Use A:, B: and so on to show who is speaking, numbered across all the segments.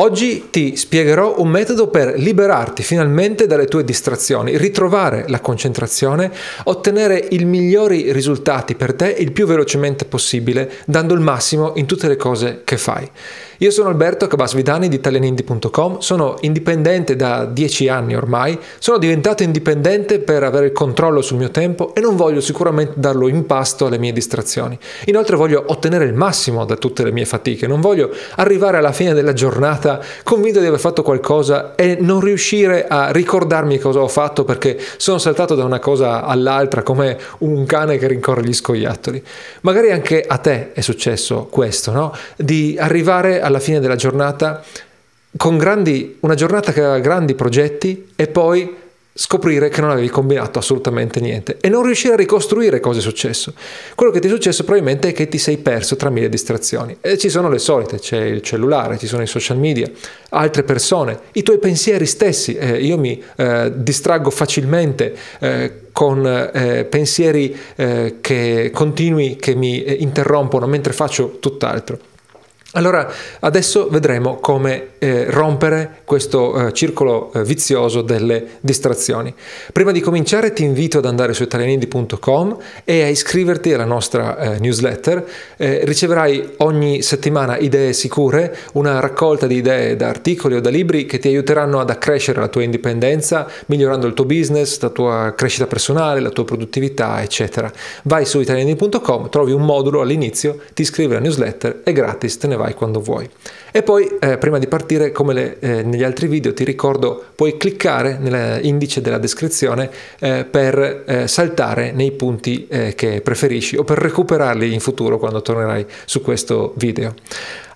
A: Oggi ti spiegherò un metodo per liberarti finalmente dalle tue distrazioni, ritrovare la concentrazione, ottenere i migliori risultati per te il più velocemente possibile, dando il massimo in tutte le cose che fai. Io sono Alberto Cabasvidani di italianindi.com, sono indipendente da dieci anni ormai, sono diventato indipendente per avere il controllo sul mio tempo e non voglio sicuramente darlo in pasto alle mie distrazioni. Inoltre voglio ottenere il massimo da tutte le mie fatiche, non voglio arrivare alla fine della giornata convinto di aver fatto qualcosa e non riuscire a ricordarmi cosa ho fatto perché sono saltato da una cosa all'altra come un cane che rincorre gli scoiattoli. Magari anche a te è successo questo, no? Di arrivare a alla fine della giornata con grandi, una giornata che aveva grandi progetti e poi scoprire che non avevi combinato assolutamente niente e non riuscire a ricostruire cosa è successo. Quello che ti è successo probabilmente è che ti sei perso tra mille distrazioni e ci sono le solite, c'è il cellulare, ci sono i social media, altre persone, i tuoi pensieri stessi. Eh, io mi eh, distraggo facilmente eh, con eh, pensieri eh, che continui che mi eh, interrompono mentre faccio tutt'altro. Allora, adesso vedremo come eh, rompere questo eh, circolo eh, vizioso delle distrazioni. Prima di cominciare ti invito ad andare su italianindi.com e a iscriverti alla nostra eh, newsletter. Eh, riceverai ogni settimana idee sicure, una raccolta di idee da articoli o da libri che ti aiuteranno ad accrescere la tua indipendenza, migliorando il tuo business, la tua crescita personale, la tua produttività, eccetera. Vai su italianindi.com, trovi un modulo all'inizio, ti iscrivi alla newsletter, è gratis, te ne vai quando vuoi. E poi, eh, prima di partire, come le, eh, negli altri video, ti ricordo, puoi cliccare nell'indice della descrizione eh, per eh, saltare nei punti eh, che preferisci o per recuperarli in futuro quando tornerai su questo video.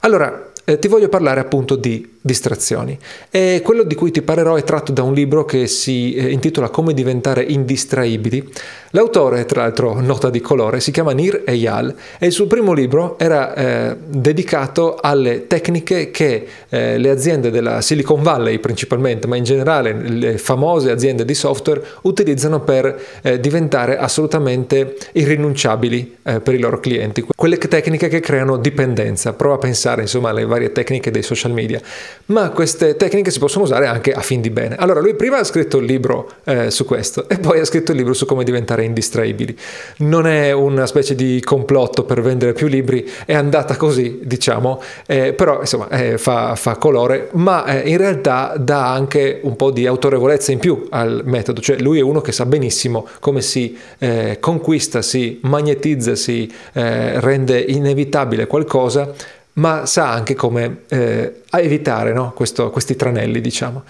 A: Allora, eh, ti voglio parlare appunto di distrazioni. E quello di cui ti parlerò è tratto da un libro che si eh, intitola Come diventare indistraibili. L'autore, tra l'altro nota di colore, si chiama Nir Eyal e il suo primo libro era eh, dedicato alle tecniche che eh, le aziende della Silicon Valley principalmente, ma in generale le famose aziende di software utilizzano per eh, diventare assolutamente irrinunciabili eh, per i loro clienti. Quelle tecniche che creano dipendenza. Prova a pensare insomma alle varie tecniche dei social media ma queste tecniche si possono usare anche a fin di bene. Allora lui prima ha scritto il libro eh, su questo e poi ha scritto il libro su come diventare indistraibili. Non è una specie di complotto per vendere più libri, è andata così, diciamo, eh, però insomma eh, fa, fa, colore, ma eh, in realtà dà anche un po' di autorevolezza in più al metodo, cioè lui è uno che sa benissimo come si eh, conquista, si magnetizza, si eh, rende inevitabile qualcosa ma sa anche come eh, evitare no? Questo, questi tranelli, diciamo.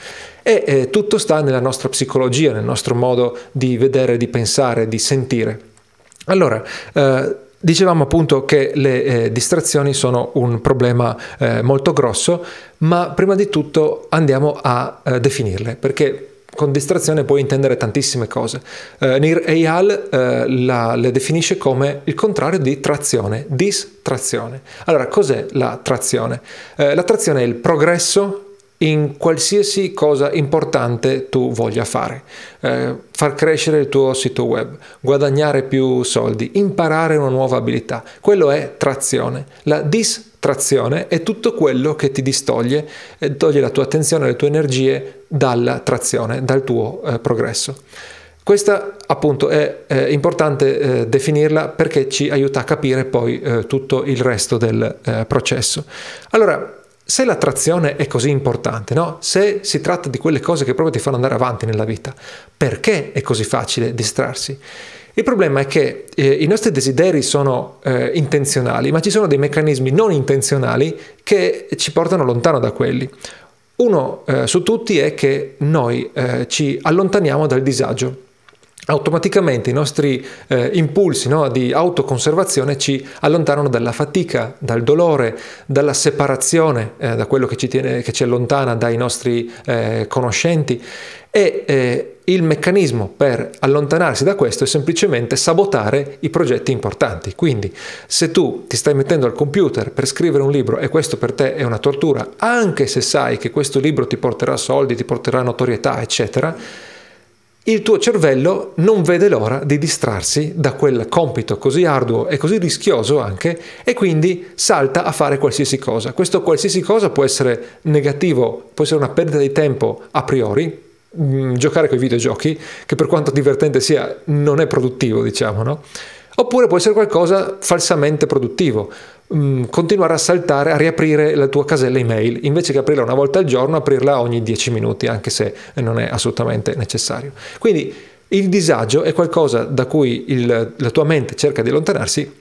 A: E eh, tutto sta nella nostra psicologia, nel nostro modo di vedere, di pensare, di sentire. Allora, eh, dicevamo appunto che le eh, distrazioni sono un problema eh, molto grosso, ma prima di tutto andiamo a eh, definirle, perché con distrazione puoi intendere tantissime cose. Uh, Nir Eyal uh, la, le definisce come il contrario di trazione, distrazione. Allora, cos'è la trazione? Uh, la trazione è il progresso in qualsiasi cosa importante tu voglia fare. Eh, far crescere il tuo sito web, guadagnare più soldi, imparare una nuova abilità. Quello è trazione. La distrazione è tutto quello che ti distoglie e toglie la tua attenzione, le tue energie dalla trazione, dal tuo eh, progresso. Questa appunto è, è importante eh, definirla perché ci aiuta a capire poi eh, tutto il resto del eh, processo. Allora, se l'attrazione è così importante, no? se si tratta di quelle cose che proprio ti fanno andare avanti nella vita, perché è così facile distrarsi? Il problema è che eh, i nostri desideri sono eh, intenzionali, ma ci sono dei meccanismi non intenzionali che ci portano lontano da quelli. Uno eh, su tutti è che noi eh, ci allontaniamo dal disagio automaticamente i nostri eh, impulsi no, di autoconservazione ci allontanano dalla fatica, dal dolore, dalla separazione, eh, da quello che ci, tiene, che ci, allontana dai nostri conoscenti e il meccanismo per allontanarsi da questo è semplicemente sabotare i progetti importanti. Quindi se tu ti stai mettendo al computer per scrivere un libro e questo per te è una tortura, anche se sai che questo libro ti porterà soldi, ti porterà notorietà, eccetera, il tuo cervello non vede l'ora di distrarsi da quel compito così arduo e così rischioso anche e quindi salta a fare qualsiasi cosa. Questo qualsiasi cosa può essere negativo, può essere una perdita di tempo a priori, mm, giocare con i videogiochi, che per quanto divertente sia non è produttivo, diciamo, no? Oppure può essere qualcosa falsamente produttivo, mm, continuare a saltare, a riaprire la tua casella email, invece che aprirla una volta al giorno, aprirla ogni 10 minuti, anche se non è assolutamente necessario. Quindi il disagio è qualcosa da cui il, la tua mente cerca di allontanarsi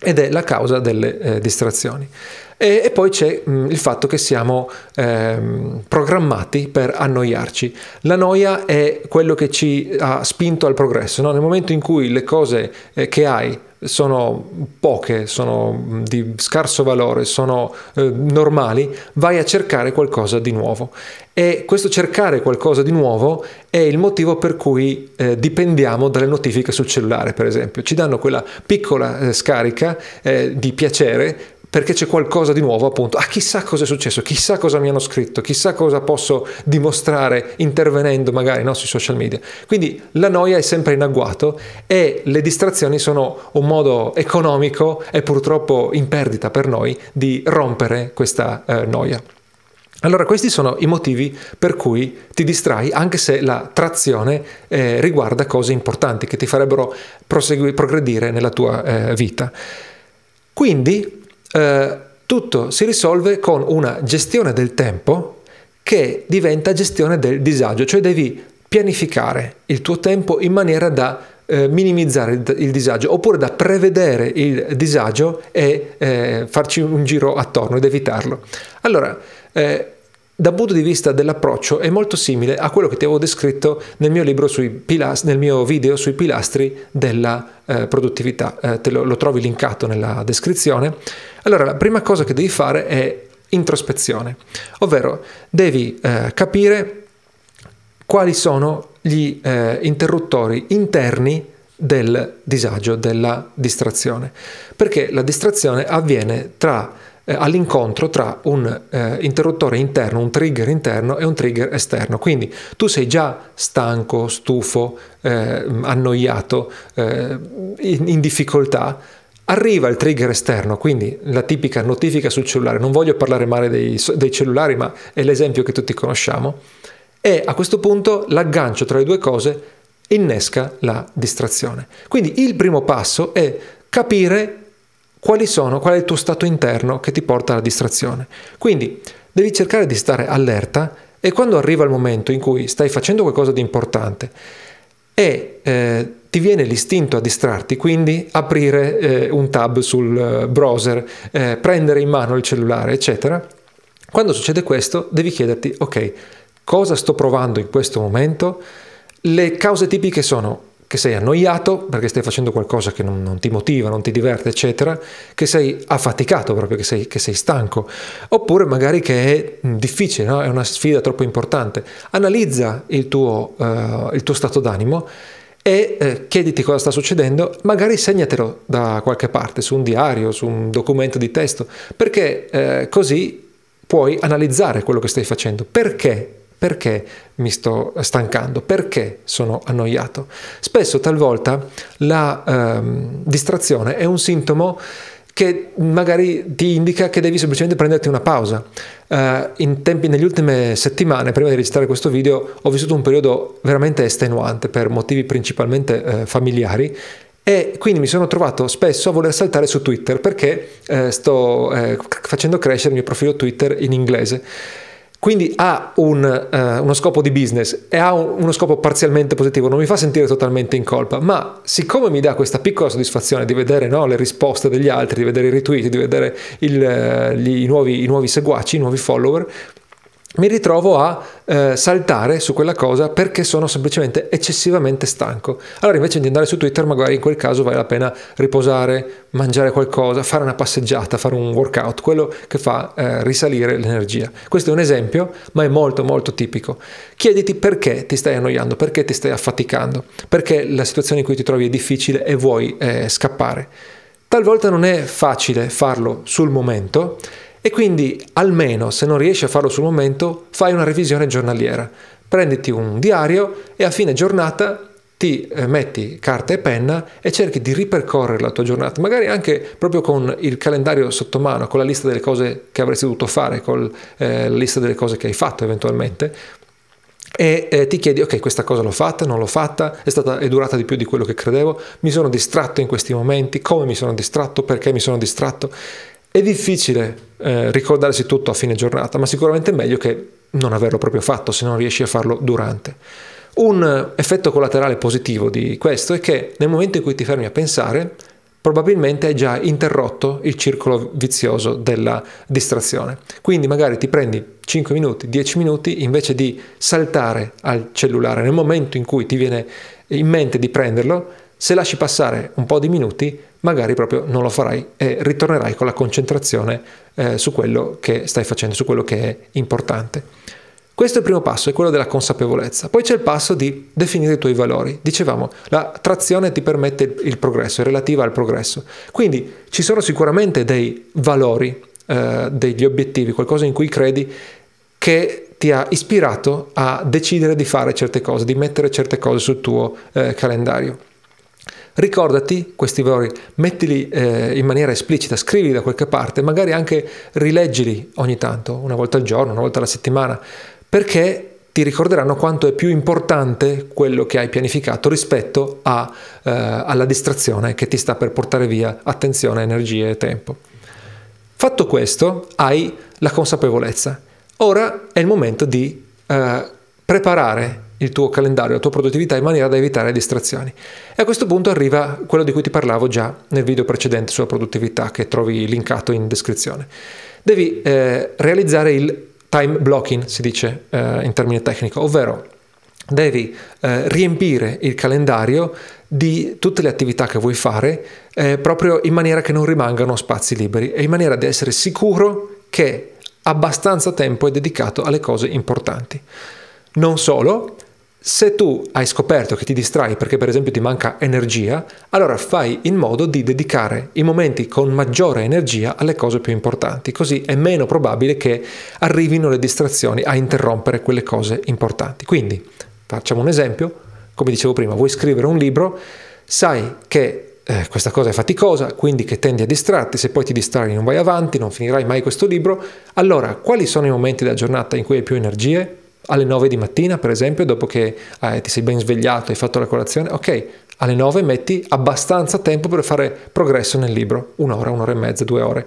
A: ed è la causa delle eh, distrazioni. E, e, poi c'è mh, il fatto che siamo ehm, programmati per annoiarci. La noia è quello che ci ha spinto al progresso. No? Nel momento in cui le cose eh, che hai sono poche, sono di scarso valore, sono eh, normali, vai a cercare qualcosa di nuovo. E questo cercare qualcosa di nuovo è il motivo per cui eh, dipendiamo dalle notifiche sul cellulare, per esempio. Ci danno quella piccola eh, scarica eh, di piacere perché c'è qualcosa di nuovo, appunto. Ah, chissà cosa è successo, chissà cosa mi hanno scritto, chissà cosa posso dimostrare intervenendo magari no, sui social media. Quindi la noia è sempre in agguato e le distrazioni sono un modo economico e purtroppo in perdita per noi di rompere questa eh, noia. Allora questi sono i motivi per cui ti distrai anche se la trazione eh, riguarda cose importanti che ti farebbero progredire nella tua eh, vita. Quindi eh, tutto si risolve con una gestione del tempo che diventa gestione del disagio, cioè devi pianificare il tuo tempo in maniera da eh, minimizzare il, il, disagio oppure da prevedere il disagio e eh, farci un giro attorno ed evitarlo. Allora, eh, dal punto di vista dell'approccio è molto simile a quello che ti avevo descritto nel mio, libro sui pilast- nel mio video sui pilastri della eh, produttività. Eh, te lo, lo trovi linkato nella descrizione. Allora, la prima cosa che devi fare è introspezione, ovvero devi eh, capire quali sono gli eh, interruttori interni del disagio, della distrazione, perché la distrazione avviene tra eh, all'incontro tra un eh, interruttore interno, un trigger interno e un trigger esterno. Quindi tu sei già stanco, stufo, eh, annoiato, eh, in, in difficoltà, arriva il trigger esterno, quindi la tipica notifica sul cellulare, non voglio parlare male dei, dei, cellulari, ma è l'esempio che tutti conosciamo, e a questo punto l'aggancio tra le due cose innesca la distrazione. Quindi il primo passo è capire quali sono, qual è il tuo stato interno che ti porta alla distrazione. Quindi devi cercare di stare allerta e quando arriva il momento in cui stai facendo qualcosa di importante e eh, ti viene l'istinto a distrarti, quindi aprire eh, un tab sul eh, browser, eh, prendere in mano il cellulare, eccetera, quando succede questo devi chiederti, ok, cosa sto provando in questo momento? Le cause tipiche sono che sei annoiato perché stai facendo qualcosa che non, non, ti motiva, non ti diverte, eccetera, che sei affaticato proprio, che sei, che sei stanco, oppure magari che è difficile, no? è una sfida troppo importante. Analizza il tuo, uh, il tuo stato d'animo e eh, chiediti cosa sta succedendo, magari segnatelo da qualche parte, su un diario, su un documento di testo, perché eh, così puoi analizzare quello che stai facendo. Perché perché mi sto stancando? Perché sono annoiato? Spesso, talvolta, la ehm, distrazione è un sintomo che magari ti indica che devi semplicemente prenderti una pausa. Uh, in tempi, negli ultime settimane, prima di registrare questo video, ho vissuto un periodo veramente estenuante per motivi principalmente uh, familiari e quindi mi sono trovato spesso a voler saltare su Twitter perché uh, sto facendo crescere il mio profilo Twitter in inglese. Quindi ha un, uh, uno scopo di business e ha un, uno scopo parzialmente positivo, non mi fa sentire totalmente in colpa, ma siccome mi dà questa piccola soddisfazione di vedere no, le risposte degli altri, di vedere i retweet, di vedere il, uh, gli, i, nuovi, i nuovi seguaci, i nuovi follower, mi ritrovo a eh, saltare su quella cosa perché sono semplicemente eccessivamente stanco. Allora invece di andare su Twitter magari in quel caso vale la pena riposare, mangiare qualcosa, fare una passeggiata, fare un workout, quello che fa eh, risalire l'energia. Questo è un esempio, ma è molto molto tipico. Chiediti perché ti stai annoiando, perché ti stai affaticando, perché la situazione in cui ti trovi è difficile e vuoi eh, scappare. Talvolta non è facile farlo sul momento e quindi almeno se non riesci a farlo sul momento fai una revisione giornaliera prenditi un diario e a fine giornata ti eh, metti carta e penna e cerchi di ripercorrere la tua giornata, magari anche proprio con il calendario sotto mano, con la lista delle cose che avresti dovuto fare, con eh, la lista delle cose che hai fatto eventualmente. E eh, ti chiedi, ok, questa cosa l'ho fatta, non l'ho fatta, è, stata, è durata di più di quello che credevo, mi sono distratto in questi momenti, come mi sono distratto, perché mi sono distratto. È difficile eh, ricordarsi tutto a fine giornata, ma sicuramente è meglio che non averlo proprio fatto se non riesci a farlo durante. Un effetto collaterale positivo di questo è che nel momento in cui ti fermi a pensare, probabilmente hai già interrotto il circolo vizioso della distrazione. Quindi magari ti prendi 5 minuti, 10 minuti, invece di saltare al cellulare nel momento in cui ti viene in mente di prenderlo, se lasci passare un po' di minuti, magari proprio non lo farai e ritornerai con la concentrazione eh, su quello che stai facendo, su quello che è importante. Questo è il primo passo, è quello della consapevolezza. Poi c'è il passo di definire i tuoi valori. Dicevamo, la trazione ti permette il progresso, è relativa al progresso. Quindi ci sono sicuramente dei valori, eh, degli obiettivi, qualcosa in cui credi che ti ha ispirato a decidere di fare certe cose, di mettere certe cose sul tuo eh, calendario. Ricordati questi valori, mettili eh, in maniera esplicita, scrivili da qualche parte, magari anche rileggili ogni tanto, una volta al giorno, una volta alla settimana, perché ti ricorderanno quanto è più importante quello che hai pianificato rispetto a, eh, alla distrazione che ti sta per portare via attenzione, energie e tempo. Fatto questo, hai la consapevolezza. Ora è il momento di eh, preparare il tuo calendario, la tua produttività in maniera da evitare distrazioni. E a questo punto arriva quello di cui ti parlavo già nel video precedente sulla produttività che trovi linkato in descrizione. Devi eh, realizzare il time blocking, si dice eh, in termine tecnico, ovvero devi eh, riempire il calendario di tutte le attività che vuoi fare eh, proprio in maniera che non rimangano spazi liberi e in maniera di essere sicuro che abbastanza tempo è dedicato alle cose importanti. Non solo, se tu hai scoperto che ti distrai perché per esempio ti manca energia, allora fai in modo di dedicare i momenti con maggiore energia alle cose più importanti, così è meno probabile che arrivino le distrazioni a interrompere quelle cose importanti. Quindi, facciamo un esempio, come dicevo prima, vuoi scrivere un libro, sai che eh, questa cosa è faticosa, quindi che tendi a distrarti, se poi ti distrai non vai avanti, non finirai mai questo libro, allora quali sono i momenti della giornata in cui hai più energie? Alle 9 di mattina, per esempio, dopo che eh, ti sei ben svegliato, hai fatto la colazione, ok, alle 9 metti abbastanza tempo per fare progresso nel libro, un'ora, un'ora e mezza, due ore,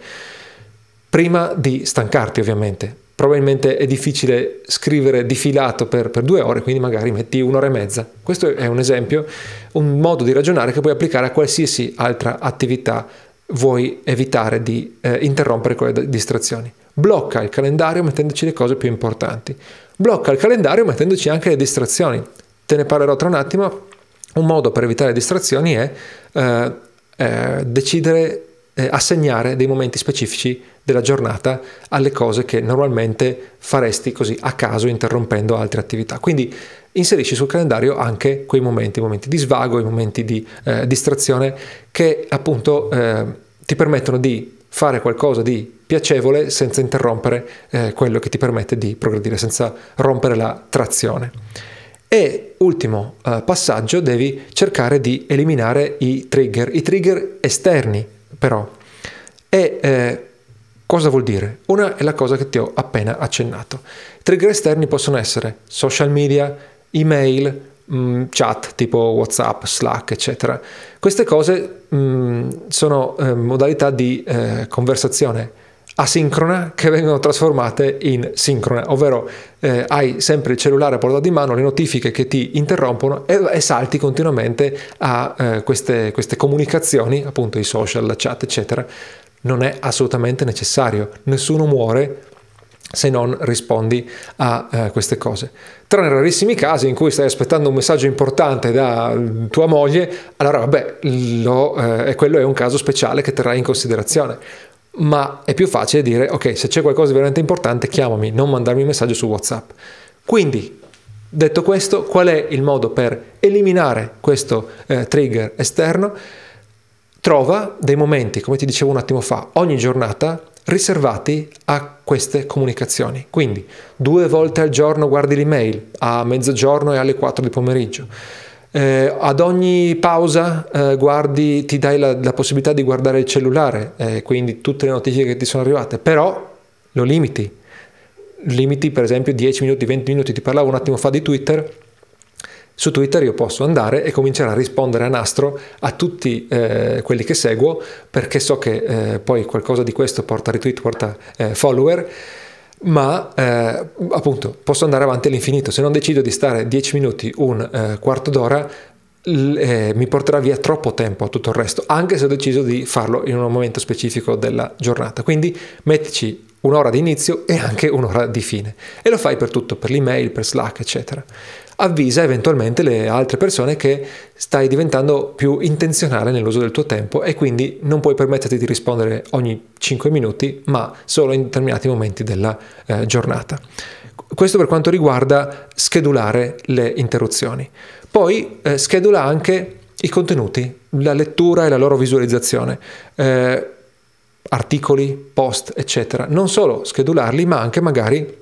A: prima di stancarti ovviamente. Probabilmente è difficile scrivere di filato per, per due ore, quindi magari metti un'ora e mezza. Questo è un esempio, un modo di ragionare che puoi applicare a qualsiasi altra attività vuoi evitare di eh, interrompere quelle distrazioni. Blocca il calendario mettendoci le cose più importanti blocca il calendario mettendoci anche le distrazioni. Te ne parlerò tra un attimo. Un modo per evitare distrazioni è eh, eh, decidere, eh, assegnare dei momenti specifici della giornata alle cose che normalmente faresti così a caso interrompendo altre attività. Quindi inserisci sul calendario anche quei momenti, i momenti di svago, i momenti di eh, distrazione che appunto eh, ti permettono di fare qualcosa di piacevole senza interrompere eh, quello che ti permette di progredire, senza rompere la trazione. E ultimo eh, passaggio, devi cercare di eliminare i trigger, i trigger esterni però. E eh, cosa vuol dire? Una è la cosa che ti ho appena accennato. Trigger esterni possono essere social media, email, Mm, chat tipo WhatsApp, Slack, eccetera. Queste cose mh, mm, sono eh, modalità di eh, conversazione asincrona che vengono trasformate in sincrona, ovvero eh, hai sempre il cellulare a portata di mano, le notifiche che ti interrompono e, e salti continuamente a eh, queste, queste comunicazioni, appunto i social, la chat, eccetera. Non è assolutamente necessario, nessuno muore se non rispondi a eh, queste cose. Tranne rarissimi casi in cui stai aspettando un messaggio importante da tua moglie, allora vabbè, lo, eh, quello è un caso speciale che terrai in considerazione. Ma è più facile dire, ok, se c'è qualcosa di veramente importante, chiamami, non mandarmi un messaggio su WhatsApp. Quindi, detto questo, qual è il modo per eliminare questo eh, trigger esterno? Trova dei momenti, come ti dicevo un attimo fa, ogni giornata riservati a queste comunicazioni. Quindi due volte al giorno guardi l'email, a mezzogiorno e alle 4 di pomeriggio. Eh, ad ogni pausa eh, guardi, ti dai la, la, possibilità di guardare il cellulare, eh, quindi tutte le notifiche che ti sono arrivate, però lo limiti. Limiti per esempio 10 minuti, 20 minuti. Ti parlavo un attimo fa di Twitter su Twitter io posso andare e cominciare a rispondere a nastro a tutti eh, quelli che seguo perché so che eh, poi qualcosa di questo porta retweet, porta eh, follower ma eh, appunto posso andare avanti all'infinito se non decido di stare 10 minuti, un eh, quarto d'ora eh, mi porterà via troppo tempo a tutto il resto, anche se ho deciso di farlo in un momento specifico della giornata. Quindi mettici un'ora di inizio e anche un'ora di fine. E lo fai per tutto, per l'email, per Slack, eccetera avvisa eventualmente le altre persone che stai diventando più intenzionale nell'uso del tuo tempo e quindi non puoi permetterti di rispondere ogni 5 minuti, ma solo in determinati momenti della eh, giornata. Questo per quanto riguarda schedulare le interruzioni. Poi eh, schedula anche i contenuti, la lettura e la loro visualizzazione. Eh, articoli, post, eccetera. Non solo schedularli, ma anche magari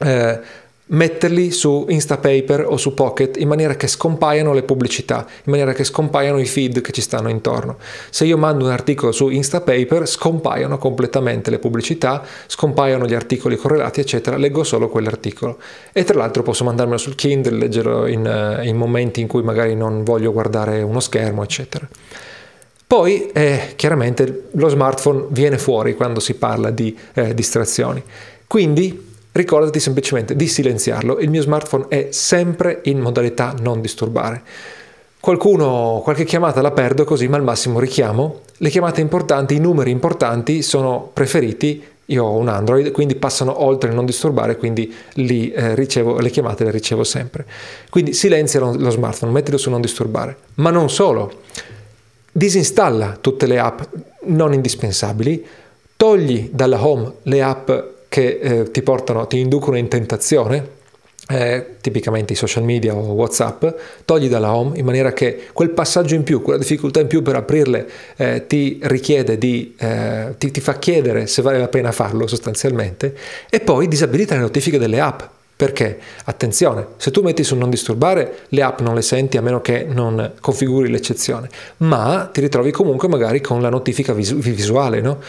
A: eh, metterli su Instapaper o su Pocket in maniera che scompaiano le pubblicità, in maniera che scompaiano i feed che ci stanno intorno. Se io mando un articolo su Instapaper, scompaiono completamente le pubblicità, scompaiono gli articoli correlati, eccetera, leggo solo quell'articolo. E tra l'altro posso mandarmelo sul Kindle, leggerlo in, uh, in momenti in cui magari non voglio guardare uno schermo, eccetera. Poi eh, chiaramente lo smartphone viene fuori quando si parla di eh, distrazioni. Quindi ricordati semplicemente di silenziarlo. Il mio smartphone è sempre in modalità non disturbare. Qualcuno, qualche chiamata la perdo così, ma al massimo richiamo. Le chiamate importanti, i numeri importanti sono preferiti. Io ho un Android, quindi passano oltre il non disturbare, quindi li, eh, ricevo, le chiamate le ricevo sempre. Quindi silenzia lo, lo smartphone, mettilo su non disturbare. Ma non solo, disinstalla tutte le app non indispensabili, togli dalla home le app che eh, ti portano, ti inducono in tentazione, eh, tipicamente i social media o WhatsApp, togli dalla home in maniera che quel passaggio in più, quella difficoltà in più per aprirle eh, ti richiede di, eh, ti, ti, fa chiedere se vale la pena farlo sostanzialmente e poi disabilita le notifiche delle app. Perché? Attenzione, se tu metti su non disturbare, le app non le senti a meno che non configuri l'eccezione, ma ti ritrovi comunque magari con la notifica visu- visuale, no?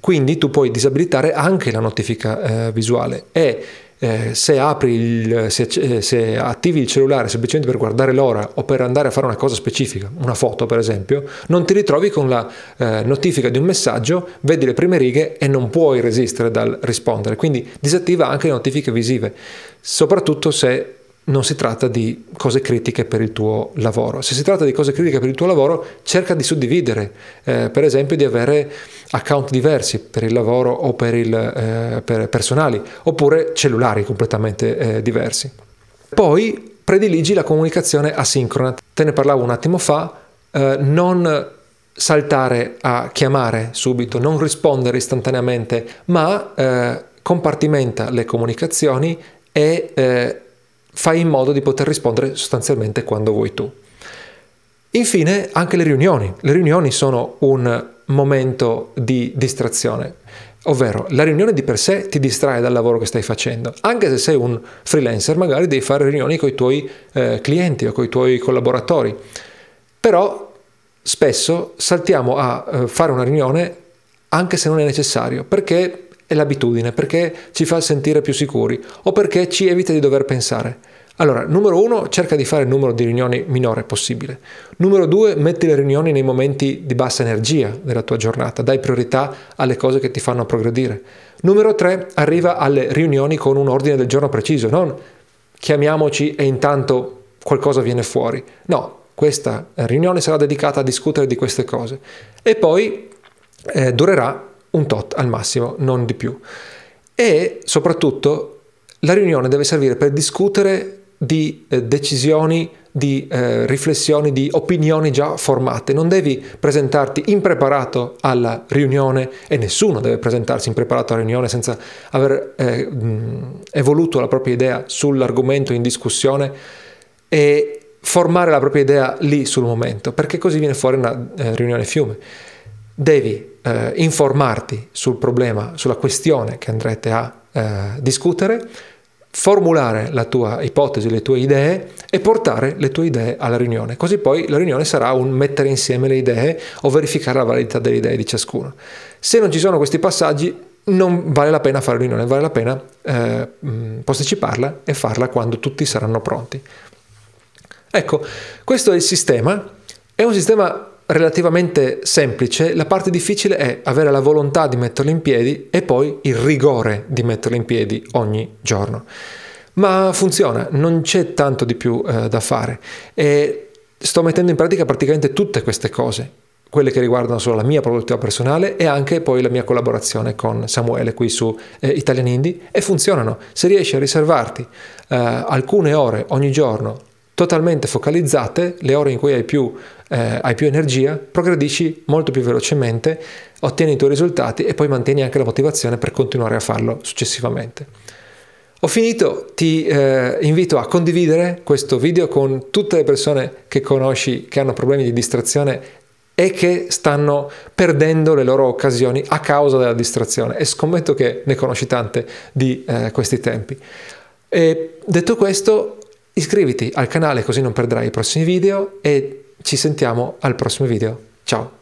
A: Quindi tu puoi disabilitare anche la notifica eh, visuale e eh, se, il, se, eh, se, attivi il cellulare semplicemente per guardare l'ora o per andare a fare una cosa specifica, una foto per esempio, non ti ritrovi con la eh, notifica di un messaggio, vedi le prime righe e non puoi resistere dal rispondere. Quindi disattiva anche le notifiche visive, soprattutto se non si tratta di cose critiche per il tuo lavoro. Se si tratta di cose critiche per il tuo lavoro, cerca di suddividere, eh, per esempio di avere account diversi per il lavoro o per, il, eh, per personali, oppure cellulari completamente eh, diversi. Poi prediligi la comunicazione asincrona. Te ne parlavo un attimo fa, eh, non saltare a chiamare subito, non rispondere istantaneamente, ma eh, compartimenta le comunicazioni e eh, fai in modo di poter rispondere sostanzialmente quando vuoi tu. Infine anche le riunioni. Le riunioni sono un momento di distrazione, ovvero la riunione di per sé ti distrae dal lavoro che stai facendo. Anche se sei un freelancer, magari devi fare riunioni con i tuoi eh, clienti o con i tuoi collaboratori. Però spesso saltiamo a eh, fare una riunione anche se non è necessario, perché è l'abitudine, perché ci fa sentire più sicuri o perché ci evita di dover pensare. Allora, numero uno, cerca di fare il numero di riunioni minore possibile. Numero due, metti le riunioni nei momenti di bassa energia della tua giornata, dai priorità alle cose che ti fanno progredire. Numero tre, arriva alle riunioni con un ordine del giorno preciso, non chiamiamoci e intanto qualcosa viene fuori. No, questa riunione sarà dedicata a discutere di queste cose. E poi eh, durerà un tot al massimo, non di più. E soprattutto la riunione deve servire per discutere di eh, decisioni, di eh, riflessioni, di opinioni già formate. Non devi presentarti impreparato alla riunione e nessuno deve presentarsi impreparato alla riunione senza aver eh, evoluto la propria idea sull'argomento in discussione e formare la propria idea lì sul momento, perché così viene fuori una eh, riunione fiume. Devi eh, informarti sul problema, sulla questione che andrete a eh, discutere, formulare la tua ipotesi, le tue idee e portare le tue idee alla riunione. Così poi la riunione sarà un mettere insieme le idee o verificare la validità delle idee di ciascuno. Se non ci sono questi passaggi, non vale la pena fare riunione, vale la pena eh, posticiparla e farla quando tutti saranno pronti. Ecco, questo è il sistema. È un sistema relativamente semplice, la parte difficile è avere la volontà di metterlo in piedi e poi il rigore di metterlo in piedi ogni giorno. Ma funziona, non c'è tanto di più eh, da fare e sto mettendo in pratica praticamente tutte queste cose, quelle che riguardano solo la mia produttività personale e anche poi la mia collaborazione con Samuele qui su eh, Italian Indie e funzionano. Se riesci a riservarti eh, alcune ore ogni giorno totalmente focalizzate, le ore in cui hai più, eh, hai più energia, progredisci molto più velocemente, ottieni i tuoi risultati e poi mantieni anche la motivazione per continuare a farlo successivamente. Ho finito, ti eh, invito a condividere questo video con tutte le persone che conosci che hanno problemi di distrazione e che stanno perdendo le loro occasioni a causa della distrazione e scommetto che ne conosci tante di eh, questi tempi. E detto questo, Iscriviti al canale così non perderai i prossimi video e ci sentiamo al prossimo video. Ciao!